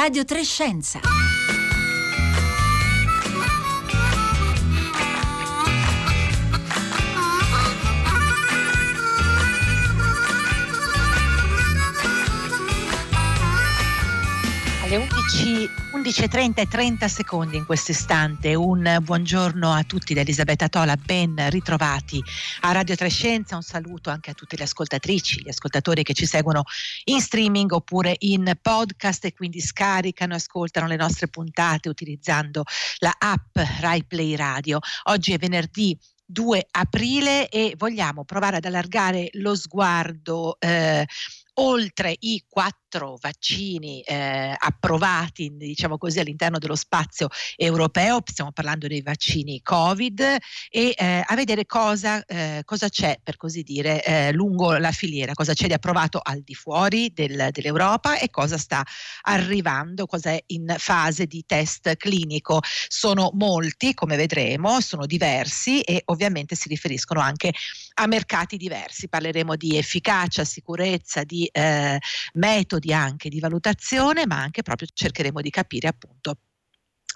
Radio Trescenza. alle 11, 11.30 e 30 secondi in questo istante. Un buongiorno a tutti da Elisabetta Tola, ben ritrovati a Radio Trescenza. Un saluto anche a tutte le ascoltatrici, gli ascoltatori che ci seguono in streaming oppure in podcast e quindi scaricano e ascoltano le nostre puntate utilizzando la app Rai Play Radio. Oggi è venerdì 2 aprile e vogliamo provare ad allargare lo sguardo eh, oltre i quattro vaccini eh, approvati, diciamo così, all'interno dello spazio europeo, stiamo parlando dei vaccini Covid, e eh, a vedere cosa, eh, cosa, c'è, per così dire, eh, lungo la filiera, cosa c'è di approvato al di fuori del, dell'Europa e cosa sta arrivando, cosa è in fase di test clinico. Sono molti, come vedremo, sono diversi e ovviamente si riferiscono anche a mercati diversi. Parleremo di efficacia, sicurezza, di eh, metodi anche di valutazione, ma anche proprio cercheremo di capire appunto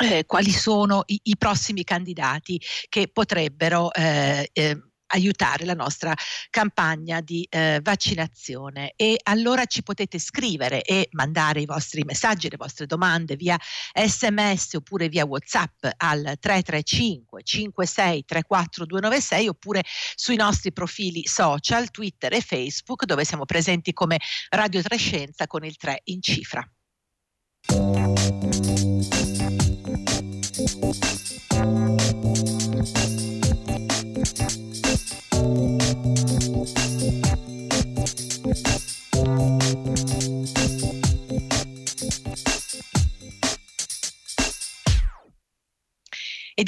eh, quali sono i, i, prossimi candidati che potrebbero eh, eh aiutare la nostra campagna di eh, vaccinazione e allora ci potete scrivere e mandare i vostri messaggi, le vostre domande via sms oppure via whatsapp al 335 56 34 296 oppure sui nostri profili social Twitter e Facebook dove siamo presenti come Radio Trescenza con il 3 in cifra.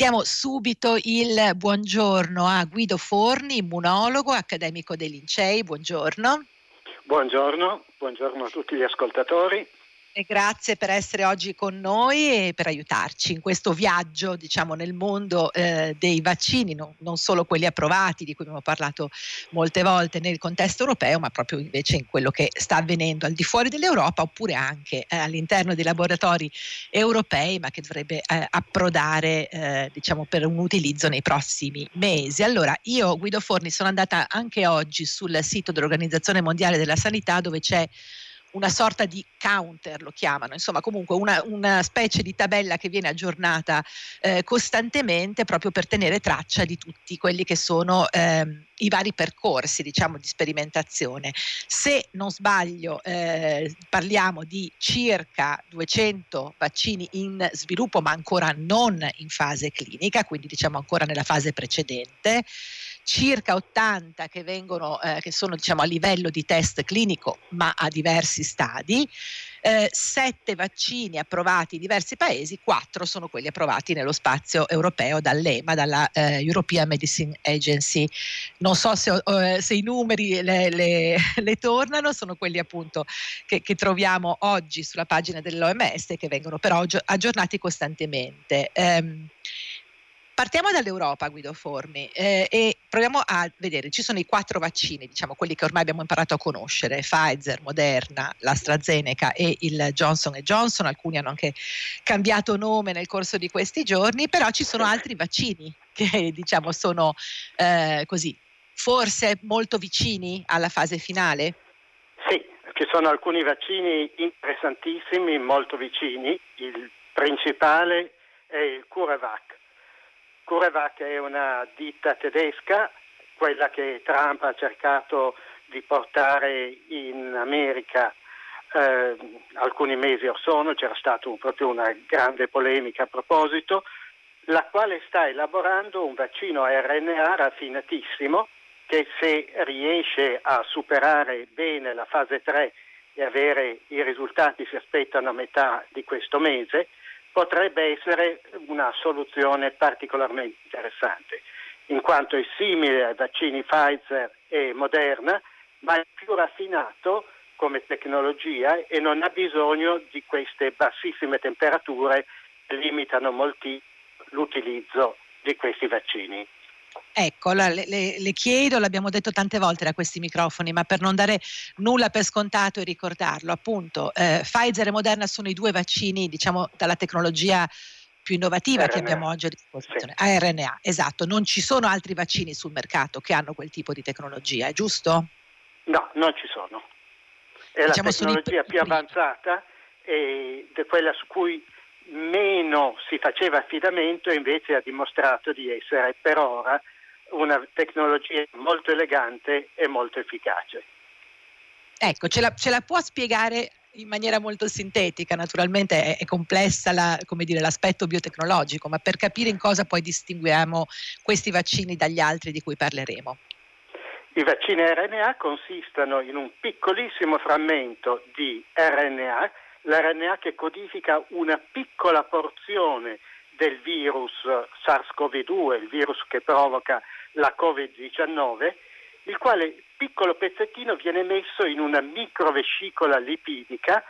Diamo subito il buongiorno a Guido Forni, immunologo, accademico dei Lincei. Buongiorno. Buongiorno, buongiorno a tutti gli ascoltatori. E grazie per essere oggi con noi e per aiutarci in questo viaggio, diciamo, nel mondo eh, dei vaccini, no, non solo quelli approvati, di cui abbiamo parlato molte volte nel contesto europeo, ma proprio invece in quello che sta avvenendo al di fuori dell'Europa, oppure anche eh, all'interno dei laboratori europei, ma che dovrebbe eh, approdare, eh, diciamo, per un utilizzo nei prossimi mesi. Allora, io, Guido Forni, sono andata anche oggi sul sito dell'Organizzazione Mondiale della Sanità, dove c'è una sorta di counter, lo chiamano, insomma comunque una, una specie di tabella che viene aggiornata eh, costantemente proprio per tenere traccia di tutti quelli che sono eh, i vari percorsi diciamo di sperimentazione. Se non sbaglio eh, parliamo di circa 200 vaccini in sviluppo ma ancora non in fase clinica, quindi diciamo ancora nella fase precedente circa 80 che, vengono, eh, che sono diciamo, a livello di test clinico ma a diversi stadi, eh, sette vaccini approvati in diversi paesi, quattro sono quelli approvati nello spazio europeo dall'EMA, dalla eh, European Medicine Agency. Non so se, eh, se i numeri le, le, le, tornano, sono quelli appunto che, che, troviamo oggi sulla pagina dell'OMS e che vengono però aggiornati costantemente. Um, Partiamo dall'Europa, Guido Formi, eh, e proviamo a vedere, ci sono i quattro vaccini, diciamo quelli che ormai abbiamo imparato a conoscere, Pfizer, Moderna, l'AstraZeneca e il Johnson Johnson, alcuni hanno anche cambiato nome nel corso di questi giorni, però ci sono altri vaccini che diciamo sono eh, così, forse molto vicini alla fase finale? Sì, ci sono alcuni vaccini interessantissimi, molto vicini, il principale è il CureVac CureVac è una ditta tedesca, quella che Trump ha cercato di portare in America eh, alcuni mesi or sono, c'era stata un, proprio una grande polemica a proposito, la quale sta elaborando un vaccino a RNA raffinatissimo che se riesce a superare bene la fase 3 e avere i risultati si aspettano a metà di questo mese, potrebbe essere una soluzione particolarmente interessante, in quanto è simile ai vaccini Pfizer e Moderna, ma è più raffinato come tecnologia e non ha bisogno di queste bassissime temperature che limitano molti l'utilizzo di questi vaccini. Ecco, le, le, le, chiedo, l'abbiamo detto tante volte da questi microfoni, ma per non dare nulla per scontato e ricordarlo, appunto, eh, Pfizer e Moderna sono i due vaccini, diciamo, dalla tecnologia più innovativa RNA. che abbiamo oggi a disposizione. Sì. ARNA, esatto. Non ci sono altri vaccini sul mercato che hanno quel tipo di tecnologia, è giusto? No, non ci sono. È diciamo la tecnologia più avanzata è quella su cui meno si faceva affidamento e invece ha dimostrato di essere per ora una tecnologia molto elegante e molto efficace. Ecco, ce la, ce la può spiegare in maniera molto sintetica, naturalmente è, è complessa la, dire, l'aspetto biotecnologico, ma per capire in cosa poi distinguiamo questi vaccini dagli altri di cui parleremo. I vaccini RNA consistono in un piccolissimo frammento di RNA, l'RNA che codifica una piccola porzione del virus SARS-CoV-2, il virus che provoca la Covid-19, il quale piccolo pezzettino viene messo in una microvescicola lipidica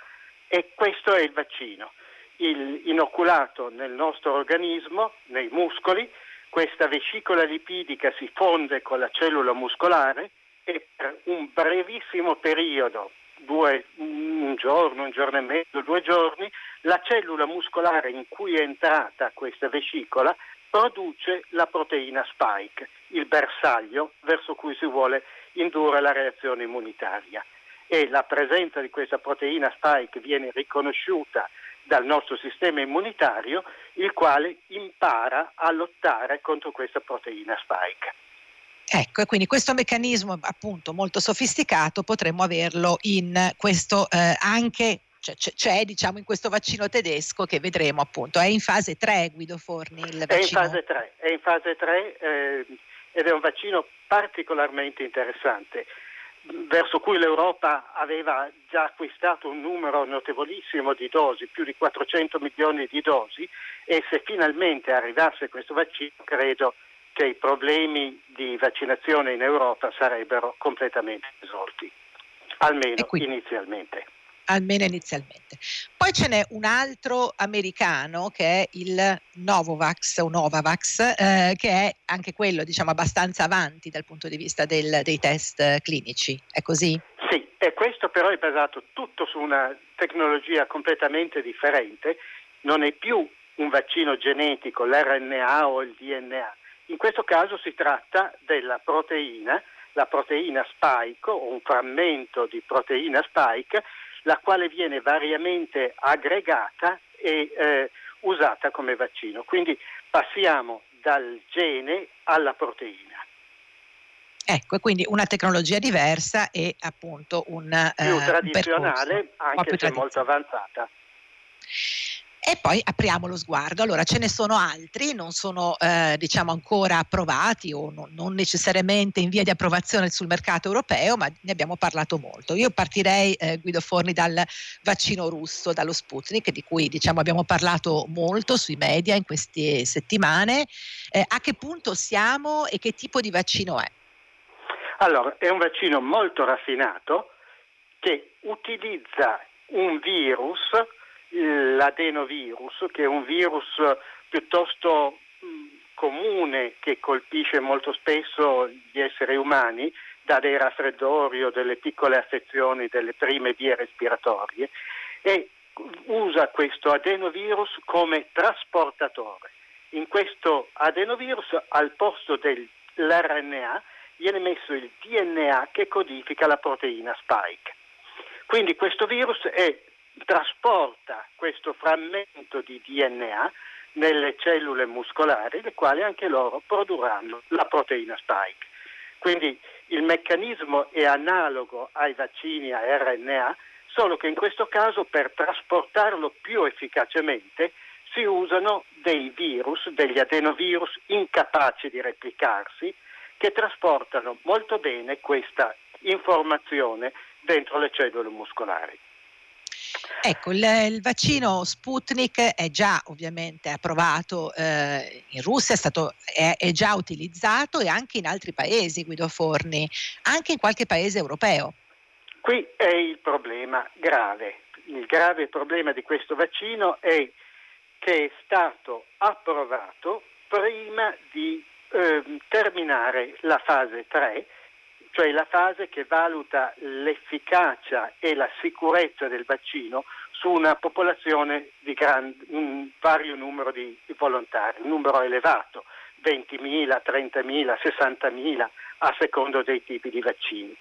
e questo è il vaccino. Il, inoculato nel nostro organismo, nei muscoli, questa vescicola lipidica si fonde con la cellula muscolare e per un brevissimo periodo, due, un giorno, un giorno e mezzo, due giorni, la cellula muscolare in cui è entrata questa vescicola produce la proteina spike, il bersaglio verso cui si vuole indurre la reazione immunitaria. E la presenza di questa proteina spike viene riconosciuta dal nostro sistema immunitario, il quale impara a lottare contro questa proteina spike. Ecco, e quindi questo meccanismo appunto molto sofisticato potremmo averlo in questo eh, anche c'è, c'è, diciamo in questo vaccino tedesco che vedremo appunto, è in fase 3 Guido Forni il vaccino? È in fase 3, è in fase 3 eh, ed è un vaccino particolarmente interessante verso cui l'Europa aveva già acquistato un numero notevolissimo di dosi, più di 400 milioni di dosi e se finalmente arrivasse questo vaccino credo che i problemi di vaccinazione in Europa sarebbero completamente risolti, almeno inizialmente almeno inizialmente. Poi ce n'è un altro americano che è il Novavax o Novavax, eh, che è anche quello diciamo abbastanza avanti dal punto di vista del, dei test clinici, è così? Sì, e questo però è basato tutto su una tecnologia completamente differente, non è più un vaccino genetico, l'RNA o il DNA, in questo caso si tratta della proteina, la proteina spike o un frammento di proteina spike la quale viene variamente aggregata e eh, usata come vaccino. Quindi passiamo dal gene alla proteina. Ecco, quindi una tecnologia diversa e appunto un più eh, tradizionale, un anche se molto avanzata. E poi apriamo lo sguardo. Allora, ce ne sono altri, non sono eh, diciamo ancora approvati o non, non, necessariamente in via di approvazione sul mercato europeo, ma ne abbiamo parlato molto. Io partirei, eh, Guido Forni, dal vaccino russo, dallo Sputnik, di cui diciamo abbiamo parlato molto sui media in queste settimane. Eh, a che punto siamo e che tipo di vaccino è? Allora, è un vaccino molto raffinato che utilizza un virus l'adenovirus, che è un virus piuttosto comune che colpisce molto spesso gli esseri umani, da dei raffreddori o delle piccole affezioni delle prime vie respiratorie, e usa questo adenovirus come trasportatore. In questo adenovirus, al posto dell'RNA, viene messo il DNA che codifica la proteina spike. Quindi questo virus è trasporta questo frammento di DNA nelle cellule muscolari, le quali anche loro produrranno la proteina spike. Quindi il meccanismo è analogo ai vaccini a RNA, solo che in questo caso per trasportarlo più efficacemente si usano dei virus, degli adenovirus incapaci di replicarsi, che trasportano molto bene questa informazione dentro le cellule muscolari. Ecco, il, il, vaccino Sputnik è già ovviamente approvato eh, in Russia, è, stato, è, è, già utilizzato e anche in altri paesi, Guido Forni, anche in qualche paese europeo. Qui è il problema grave. Il grave problema di questo vaccino è che è stato approvato prima di eh, terminare la fase 3, cioè la fase che valuta l'efficacia e la sicurezza del vaccino su una popolazione di gran, un vario numero di volontari, un numero elevato, 20.000, 30.000, 60.000 a secondo dei tipi di vaccini.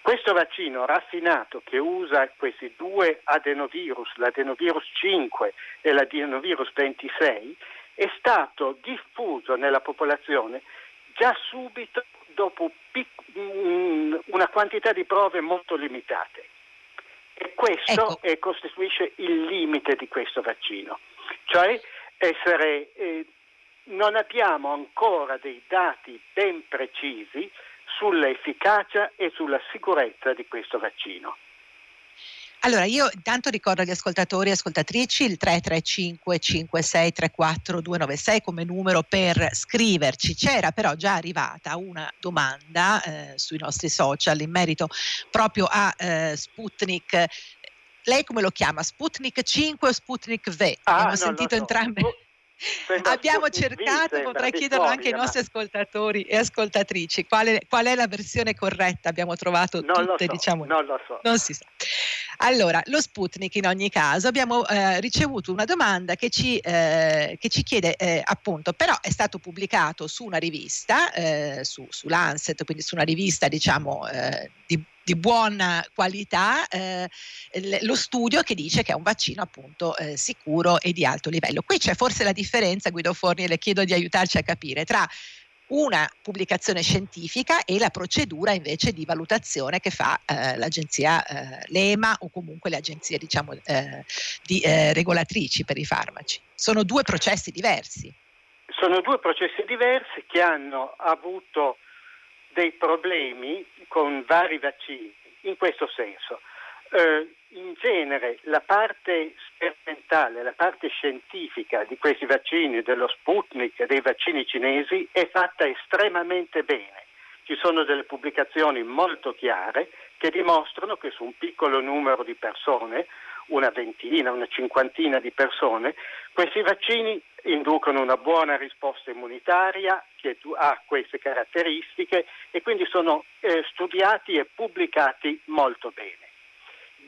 Questo vaccino raffinato che usa questi due adenovirus, l'adenovirus 5 e l'adenovirus 26, è stato diffuso nella popolazione già subito dopo una quantità di prove molto limitate. E questo ecco. costituisce il limite di questo vaccino, cioè essere, eh, non abbiamo ancora dei dati ben precisi sull'efficacia e sulla sicurezza di questo vaccino. Allora, io intanto ricordo agli ascoltatori e ascoltatrici il 335 5634 296 come numero per scriverci. C'era però già arrivata una domanda eh, sui nostri social in merito proprio a eh, Sputnik. Lei come lo chiama? Sputnik 5 o Sputnik V? Ah, Abbiamo sentito so. entrambe. Abbiamo cercato, potrei chiederlo anche ai nostri ascoltatori e ascoltatrici, qual qual è, la versione corretta? Abbiamo trovato non tutte, so, diciamo. Non lo so. Non si sa. Allora, lo Sputnik in ogni caso abbiamo eh, ricevuto una domanda che ci, eh, che ci chiede eh, appunto, però è stato pubblicato su una rivista, eh, su, su, Lancet, quindi su una rivista diciamo eh, di, di, buona qualità, eh, lo studio che dice che è un vaccino appunto sicuro e di alto livello. Qui c'è forse la differenza, Guido Forni, le chiedo di aiutarci a capire, tra una pubblicazione scientifica e la procedura invece di valutazione che fa eh, l'agenzia eh, l'EMA o comunque le agenzie diciamo, eh, di, eh, regolatrici per i farmaci. Sono due processi diversi. Sono due processi diversi che hanno avuto dei problemi con vari vaccini in questo senso. Eh, in genere la parte sperimentale, la parte scientifica di questi vaccini, dello Sputnik dei vaccini cinesi, è fatta estremamente bene. Ci sono delle pubblicazioni molto chiare che dimostrano che su un piccolo numero di persone, una ventina, una cinquantina di persone, questi vaccini inducono una buona risposta immunitaria che ha queste caratteristiche e quindi sono eh, studiati e pubblicati molto bene.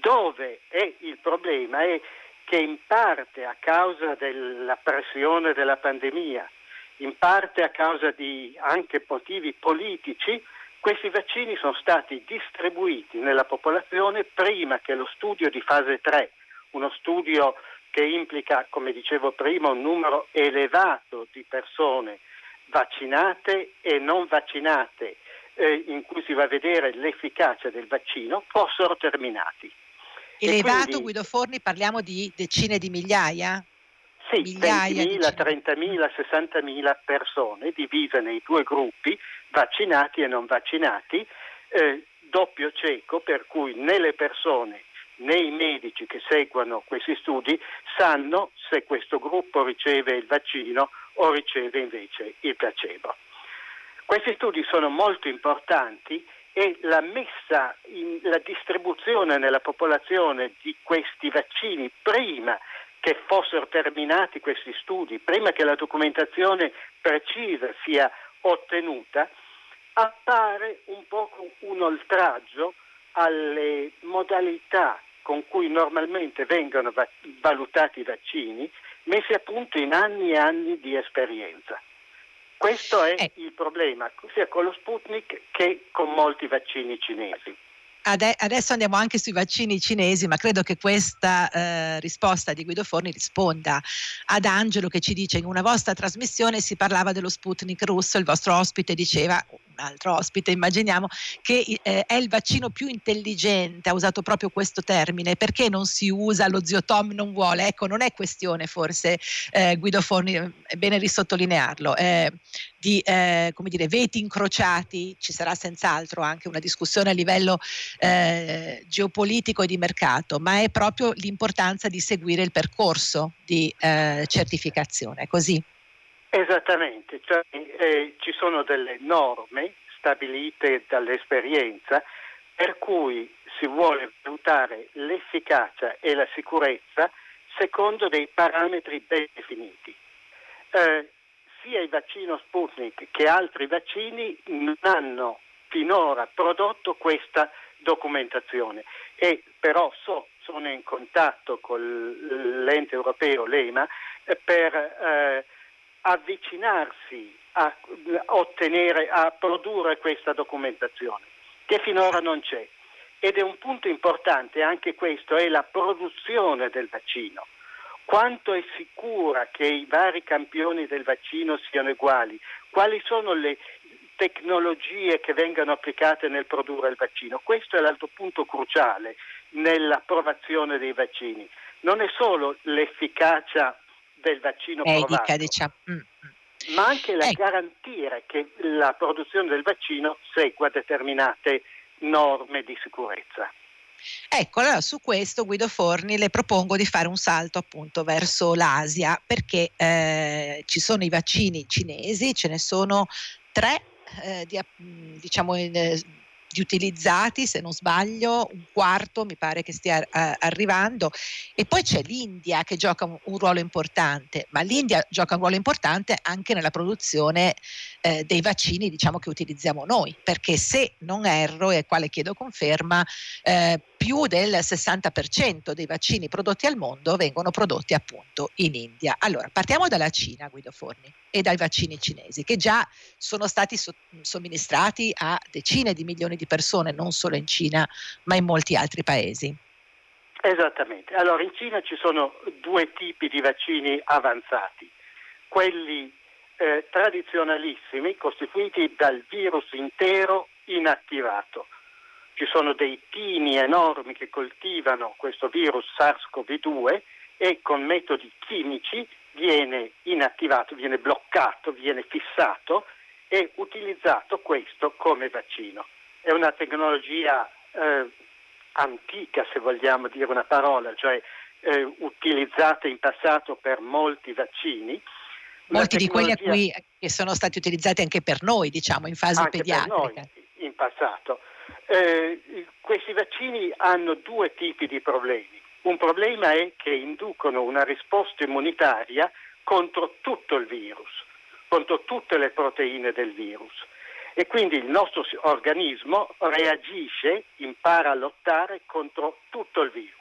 Dove è il problema è che in parte a causa della pressione della pandemia, in parte a causa di anche motivi politici, questi vaccini sono stati distribuiti nella popolazione prima che lo studio di fase 3, uno studio che implica, come dicevo prima, un numero elevato di persone vaccinate e non vaccinate, eh, in cui si va a vedere l'efficacia del vaccino, fossero terminati. Elevato, quindi, Guido Forni, parliamo di decine di migliaia? Sì, migliaia 20.000, 30.000, 60.000 persone divise nei due gruppi, vaccinati e non vaccinati, eh, doppio cieco, per cui né le persone né i medici che seguono questi studi sanno se questo gruppo riceve il vaccino o riceve invece il placebo. Questi studi sono molto importanti e la messa, in, la distribuzione nella popolazione di questi vaccini prima che fossero terminati questi studi, prima che la documentazione precisa sia ottenuta, appare un po' un oltraggio alle modalità con cui normalmente vengono valutati i vaccini, messi a punto in anni e anni di esperienza. Questo è eh. il problema, sia con lo Sputnik che con molti vaccini cinesi. Adesso andiamo anche sui vaccini cinesi, ma credo che questa eh, risposta di Guido Forni risponda ad Angelo che ci dice in una vostra trasmissione si parlava dello Sputnik russo, il vostro ospite diceva altro ospite, immaginiamo, che eh, è il vaccino più intelligente, ha usato proprio questo termine, perché non si usa, lo zio Tom non vuole? Ecco, non è questione forse, eh, Guido Forni, è bene risottolinearlo, eh, di eh, come dire, veti incrociati, ci sarà senz'altro anche una discussione a livello eh, geopolitico e di mercato, ma è proprio l'importanza di seguire il percorso di eh, certificazione, così? Esattamente, cioè, eh, ci sono delle norme stabilite dall'esperienza per cui si vuole valutare l'efficacia e la sicurezza secondo dei parametri ben definiti. Eh, sia il vaccino Sputnik che altri vaccini non hanno finora prodotto questa documentazione e però so, sono in contatto con l'ente europeo, l'EMA, per eh, avvicinarsi a ottenere, a produrre questa documentazione, che finora non c'è. Ed è un punto importante, anche questo, è la produzione del vaccino. Quanto è sicura che i vari campioni del vaccino siano uguali? Quali sono le tecnologie che vengano applicate nel produrre il vaccino? Questo è l'altro punto cruciale nell'approvazione dei vaccini. Non è solo l'efficacia del vaccino Medica, provato, diciamo. Mm, mm. ma anche la ecco. garantire che la produzione del vaccino segua determinate norme di sicurezza. Ecco, allora su questo Guido Forni le propongo di fare un salto appunto verso l'Asia perché eh, ci sono i vaccini cinesi, ce ne sono tre eh, di, diciamo in, eh, di utilizzati, se non sbaglio, un quarto mi pare che stia uh, arrivando. E poi c'è l'India che gioca un, un, ruolo importante, ma l'India gioca un ruolo importante anche nella produzione eh, dei vaccini diciamo, che utilizziamo noi, perché se non erro, e qua le chiedo conferma, eh, più del 60% dei vaccini prodotti al mondo vengono prodotti appunto in India. Allora, partiamo dalla Cina, Guido Forni, e dai vaccini cinesi, che già sono stati so- somministrati a decine di milioni di persone, non solo in Cina, ma in molti altri paesi. Esattamente. Allora, in Cina ci sono due tipi di vaccini avanzati. Quelli eh, tradizionalissimi, costituiti dal virus intero inattivato ci sono dei tini enormi che coltivano questo virus SARS-CoV-2 e con metodi chimici viene inattivato, viene bloccato, viene fissato e utilizzato questo come vaccino. È una tecnologia eh, antica, se vogliamo dire una parola, cioè eh, utilizzata in passato per molti vaccini. Molti di quelli a cui, che sono stati utilizzati anche per noi, diciamo, in fase pediatrica. in passato. Eh, questi vaccini hanno due tipi di problemi. Un problema è che inducono una risposta immunitaria contro tutto il virus, contro tutte le proteine del virus. E quindi il nostro organismo reagisce, impara a lottare contro tutto il virus.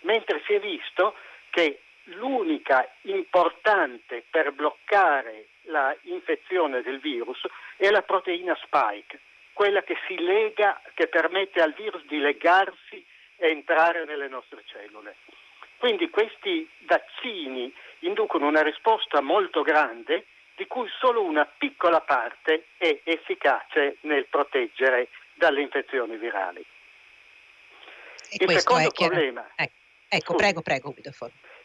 Mentre si è visto che l'unica importante per bloccare l'infezione del virus è la proteina spike, quella che si lega, che permette al virus di legarsi e entrare nelle nostre cellule. Quindi questi vaccini inducono una risposta molto grande di cui solo una piccola parte è efficace nel proteggere dalle infezioni virali. E il secondo problema. Ecco, ecco prego, prego, Guido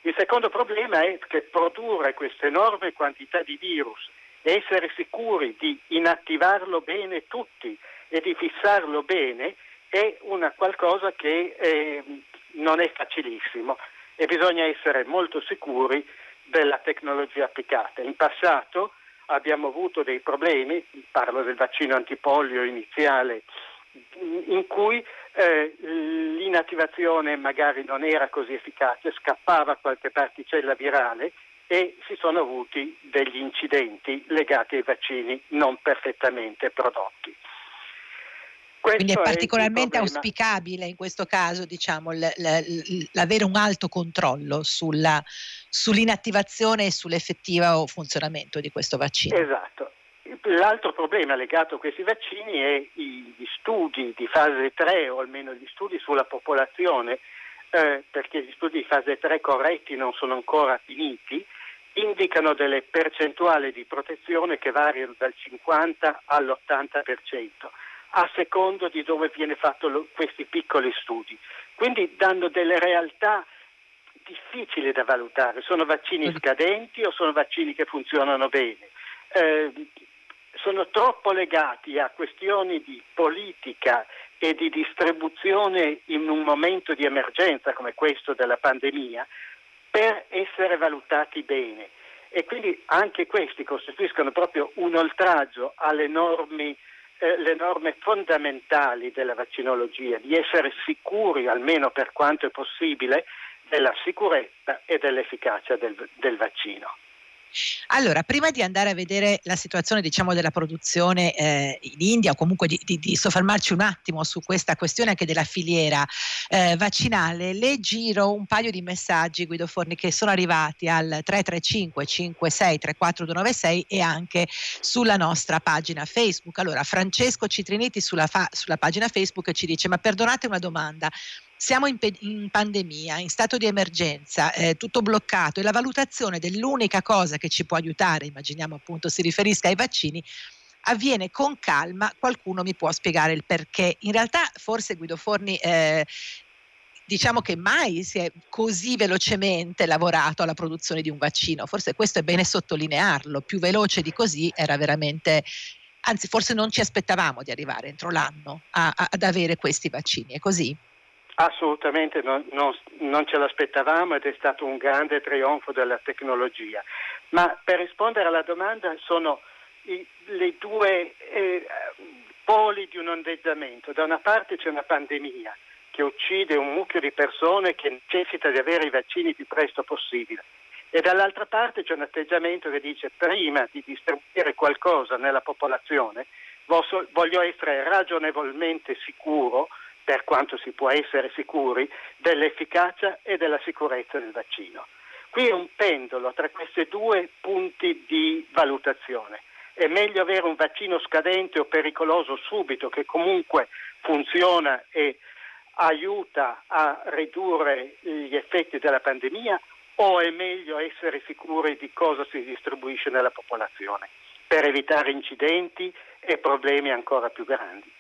Il secondo problema è che produrre questa enorme quantità di virus essere sicuri di inattivarlo bene tutti e di fissarlo bene è una qualcosa che eh, non è facilissimo e bisogna essere molto sicuri della tecnologia applicata. In passato abbiamo avuto dei problemi, parlo del vaccino antipolio iniziale, in cui eh, l'inattivazione magari non era così efficace, scappava qualche particella virale e si sono avuti degli incidenti legati ai vaccini non perfettamente prodotti. Questo Quindi è particolarmente è auspicabile in questo caso diciamo, l'avere un alto controllo sulla, sull'inattivazione e sull'effettivo funzionamento di questo vaccino. Esatto. L'altro problema legato a questi vaccini è gli studi di fase 3 o almeno gli studi sulla popolazione, eh, perché gli studi di fase 3 corretti non sono ancora finiti indicano delle percentuali di protezione che variano dal 50 all'80% a secondo di dove viene fatto lo, questi piccoli studi. Quindi danno delle realtà difficili da valutare. Sono vaccini scadenti o sono vaccini che funzionano bene? Eh, sono troppo legati a questioni di politica e di distribuzione in un momento di emergenza come questo della pandemia per essere valutati bene e quindi anche questi costituiscono proprio un oltraggio alle norme, eh, le norme fondamentali della vaccinologia, di essere sicuri, almeno per quanto è possibile, della sicurezza e dell'efficacia del, del vaccino. Allora, prima di andare a vedere la situazione diciamo, della produzione eh, in India o comunque di, di, di, soffermarci un attimo su questa questione anche della filiera eh, vaccinale, le giro un paio di messaggi, Guido Forni, che sono arrivati al 335 56 34 296 e anche sulla nostra pagina Facebook. Allora, Francesco Citriniti sulla, fa- sulla pagina Facebook ci dice, ma perdonate una domanda, siamo in, pe- in, pandemia, in stato di emergenza, eh, tutto bloccato e la valutazione dell'unica cosa che ci può aiutare, immaginiamo appunto si riferisca ai vaccini, avviene con calma, qualcuno mi può spiegare il perché. In realtà forse Guido Forni eh, diciamo che mai si è così velocemente lavorato alla produzione di un vaccino, forse questo è bene sottolinearlo, più veloce di così era veramente, anzi forse non ci aspettavamo di arrivare entro l'anno a, a, ad avere questi vaccini, è così? Assolutamente non, non, non, ce l'aspettavamo ed è stato un grande trionfo della tecnologia. Ma per rispondere alla domanda sono i, le due eh, poli di un ondeggiamento. Da una parte c'è una pandemia che uccide un mucchio di persone che necessita di avere i vaccini il più presto possibile. E dall'altra parte c'è un atteggiamento che dice prima di distribuire qualcosa nella popolazione voglio essere ragionevolmente sicuro per quanto si può essere sicuri, dell'efficacia e della sicurezza del vaccino. Qui è un pendolo tra questi due punti di valutazione. È meglio avere un vaccino scadente o pericoloso subito che comunque funziona e aiuta a ridurre gli effetti della pandemia o è meglio essere sicuri di cosa si distribuisce nella popolazione per evitare incidenti e problemi ancora più grandi.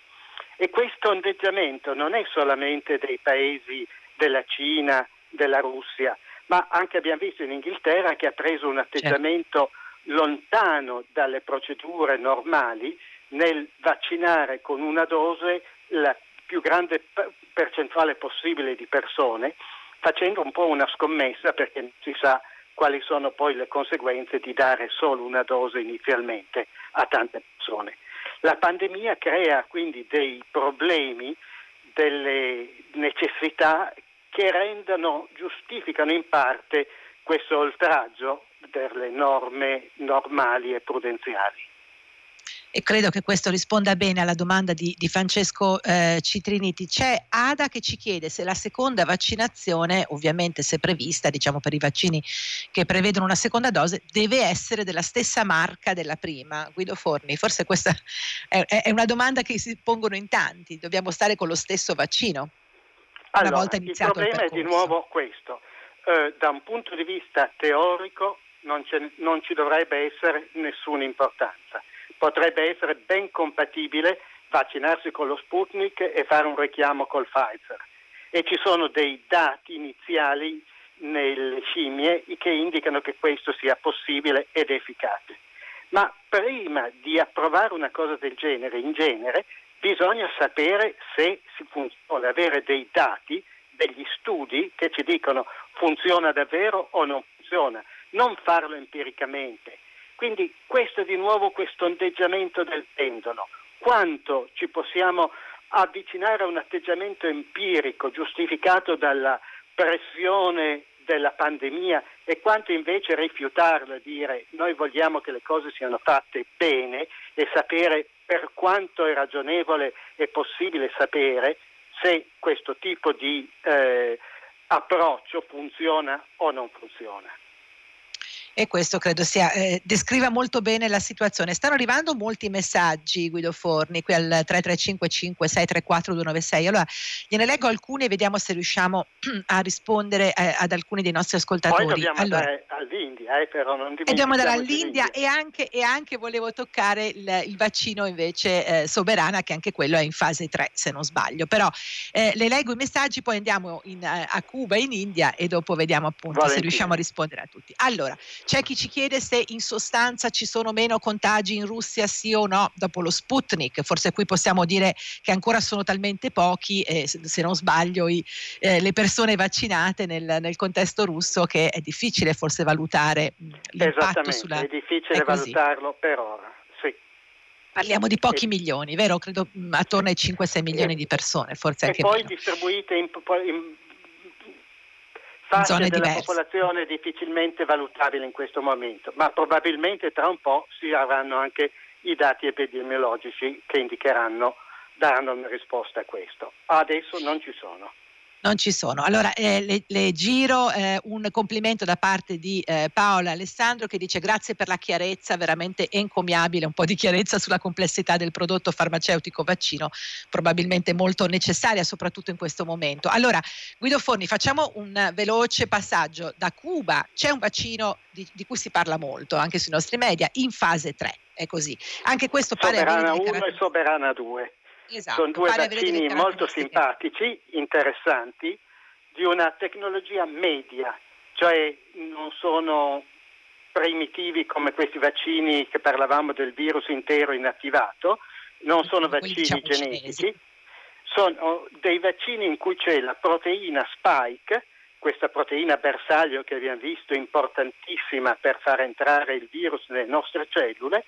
E questo ondeggiamento non è solamente dei paesi della Cina, della Russia, ma anche abbiamo visto in Inghilterra che ha preso un atteggiamento certo. lontano dalle procedure normali nel vaccinare con una dose la più grande percentuale possibile di persone, facendo un po' una scommessa perché non si sa quali sono poi le conseguenze di dare solo una dose inizialmente a tante persone. La pandemia crea quindi dei problemi, delle necessità che rendono, giustificano in parte questo oltraggio delle norme normali e prudenziali e credo che questo risponda bene alla domanda di, di Francesco eh, Citriniti. C'è Ada che ci chiede se la seconda vaccinazione, ovviamente se prevista, diciamo per i vaccini che prevedono una seconda dose, deve essere della stessa marca della prima. Guido Forni, forse questa è, è una domanda che si pongono in tanti, dobbiamo stare con lo stesso vaccino. Allora, una volta iniziato il problema il è di nuovo questo. Eh, da un punto di vista teorico non, non ci dovrebbe essere nessuna importanza potrebbe essere ben compatibile vaccinarsi con lo Sputnik e fare un richiamo col Pfizer. E ci sono dei dati iniziali nelle scimmie che indicano che questo sia possibile ed efficace. Ma prima di approvare una cosa del genere, in genere, bisogna sapere se si funziona, avere dei dati, degli studi che ci dicono funziona davvero o non funziona, non farlo empiricamente quindi questo è di nuovo questo ondeggiamento del pendolo. Quanto ci possiamo avvicinare a un atteggiamento empirico giustificato dalla pressione della pandemia e quanto invece rifiutarlo e dire noi vogliamo che le cose siano fatte bene e sapere per quanto è ragionevole e possibile sapere se questo tipo di eh, approccio funziona o non funziona e questo credo sia, eh, descriva molto bene la situazione. Stanno arrivando molti messaggi, Guido Forni, qui al 3355 634 296. Allora gliene leggo alcuni e vediamo se riusciamo a rispondere eh, ad alcuni dei nostri ascoltatori. Poi dobbiamo allora, andare all'India, eh, però non E dobbiamo andare all'India e anche, e anche, volevo toccare il, il vaccino invece eh, Soberana, che anche quello è in fase 3, se non sbaglio. Però eh, le leggo i messaggi, poi andiamo in, eh, a Cuba, in India e dopo vediamo appunto Valentina. se riusciamo a rispondere a tutti. Allora, c'è chi ci chiede se in sostanza ci sono meno contagi in Russia, sì o no, dopo lo Sputnik. Forse qui possiamo dire che ancora sono talmente pochi, eh, se non sbaglio, i, eh, le persone vaccinate nel, nel, contesto russo che è difficile forse valutare l'impatto sulla... è difficile è valutarlo per ora. Parliamo di pochi e, milioni, vero? Credo attorno ai 5-6 milioni e, di persone, forse e anche poi meno. distribuite in, in fascia della diverse. popolazione difficilmente valutabile in questo momento, ma probabilmente tra un po' si avranno anche i dati epidemiologici che indicheranno, daranno una risposta a questo. Adesso non ci sono non ci sono. Allora eh, le, le, giro eh, un complimento da parte di eh, Paola Alessandro che dice grazie per la chiarezza, veramente encomiabile, un po' di chiarezza sulla complessità del prodotto farmaceutico vaccino, probabilmente molto necessaria soprattutto in questo momento. Allora Guido Forni, facciamo un veloce passaggio. Da Cuba c'è un vaccino di, di cui si parla molto anche sui nostri media in fase 3, è così. Anche questo pare Soberana 1 e Soberana 2. Esatto, Sono due vaccini molto simpatici, interessanti, di una tecnologia media, cioè non sono primitivi come questi vaccini che parlavamo del virus intero inattivato, non sono vaccini diciamo genetici, sono dei vaccini in cui c'è la proteina spike, questa proteina bersaglio che abbiamo visto importantissima per far entrare il virus nelle nostre cellule,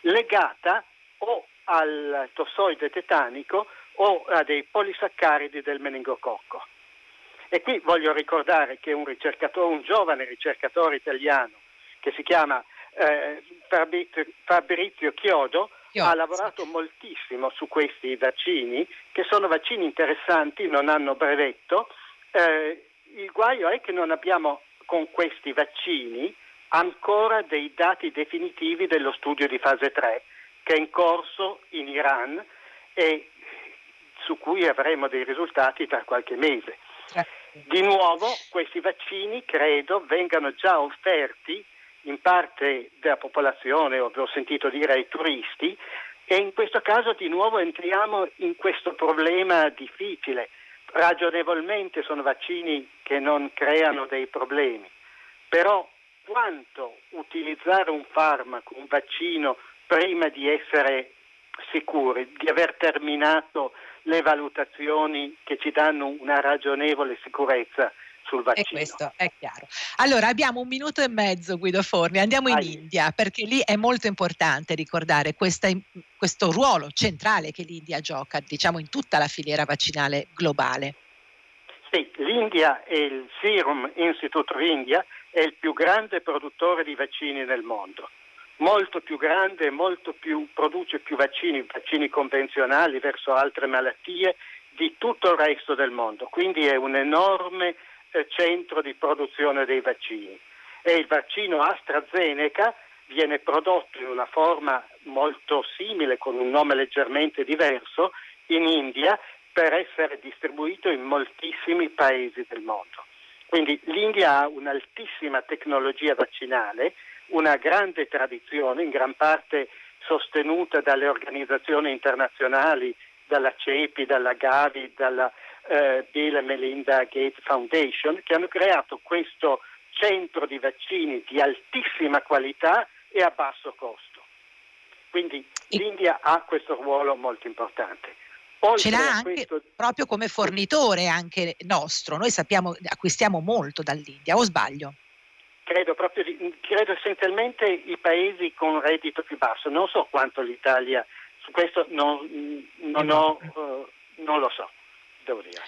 legata o al tossoide tetanico o a dei polisaccaridi del meningococco. E qui voglio ricordare che un ricercatore, un giovane ricercatore italiano che si chiama eh, Fabrizio Chiodo, ha lavorato moltissimo su questi vaccini, che sono vaccini interessanti, non hanno brevetto. Eh, il guaio è che non abbiamo con questi vaccini ancora dei dati definitivi dello studio di fase 3 che è in corso in Iran e su cui avremo dei risultati tra qualche mese. Di nuovo questi vaccini credo vengano già offerti in parte della popolazione, ho sentito dire ai turisti, e in questo caso di nuovo entriamo in questo problema difficile. Ragionevolmente sono vaccini che non creano dei problemi, però quanto utilizzare un farmaco, un vaccino prima di essere sicuri, di aver terminato le valutazioni che ci danno una ragionevole sicurezza sul vaccino. E questo è chiaro. Allora abbiamo un minuto e mezzo Guido Forni, andiamo in Ai. India perché lì è molto importante ricordare questa, questo ruolo centrale che l'India gioca diciamo in tutta la filiera vaccinale globale. Sì, l'India e il Serum Institute of India è il più grande produttore di vaccini nel mondo molto più grande, molto più, produce più vaccini, vaccini convenzionali verso altre malattie di tutto il resto del mondo. Quindi è un enorme eh, centro di produzione dei vaccini. E il vaccino AstraZeneca viene prodotto in una forma molto simile, con un nome leggermente diverso, in India per essere distribuito in moltissimi paesi del mondo. Quindi l'India ha un'altissima tecnologia vaccinale una grande tradizione, in gran parte sostenuta dalle organizzazioni internazionali, dalla CEPI, dalla Gavi, dalla eh, Bill e Melinda Gates Foundation, che hanno creato questo centro di vaccini di altissima qualità e a basso costo. Quindi l'India ha questo ruolo molto importante. Oltre Ce l'ha anche questo... proprio come fornitore anche nostro. Noi sappiamo, acquistiamo molto dall'India, o sbaglio? credo, proprio, credo essenzialmente i paesi con reddito più basso. Non so quanto l'Italia, su questo non, non, ho, uh, non lo so, devo dire.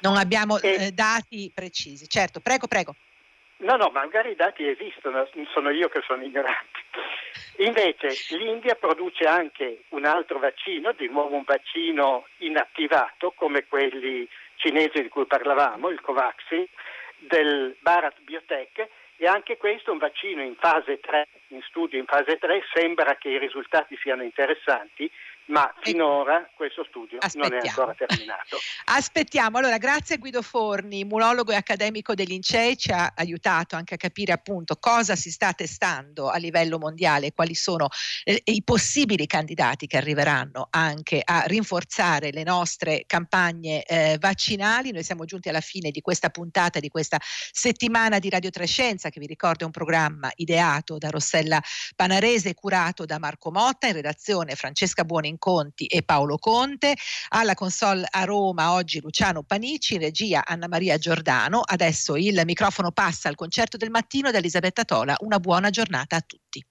Non abbiamo e, eh, dati precisi. Certo, prego, prego. No, no, magari i dati esistono, sono io che sono ignorante. Invece l'India produce anche un altro vaccino, di nuovo un vaccino inattivato come quelli cinesi di cui parlavamo, il Covaxin, del Bharat Biotech, e anche questo è un vaccino in fase 3, in studio in fase 3, sembra che i risultati siano interessanti, ma finora questo studio Aspettiamo. non è ancora terminato. Aspettiamo, allora grazie a Guido Forni, immunologo e accademico dell'INCEI, ci ha aiutato anche a capire appunto cosa si sta testando a livello mondiale, quali sono eh, i possibili candidati che arriveranno anche a rinforzare le nostre campagne eh, vaccinali. Noi siamo giunti alla fine di questa puntata, di questa settimana di Radio Trescenza, che vi ricordo è un programma ideato da Rossella Panarese e curato da Marco Motta, in redazione Francesca Buoni Conti e Paolo Conte, alla console a Roma oggi Luciano Panici, in regia Anna Maria Giordano. Adesso il microfono passa al concerto del mattino da Elisabetta Tola. Una buona giornata a tutti.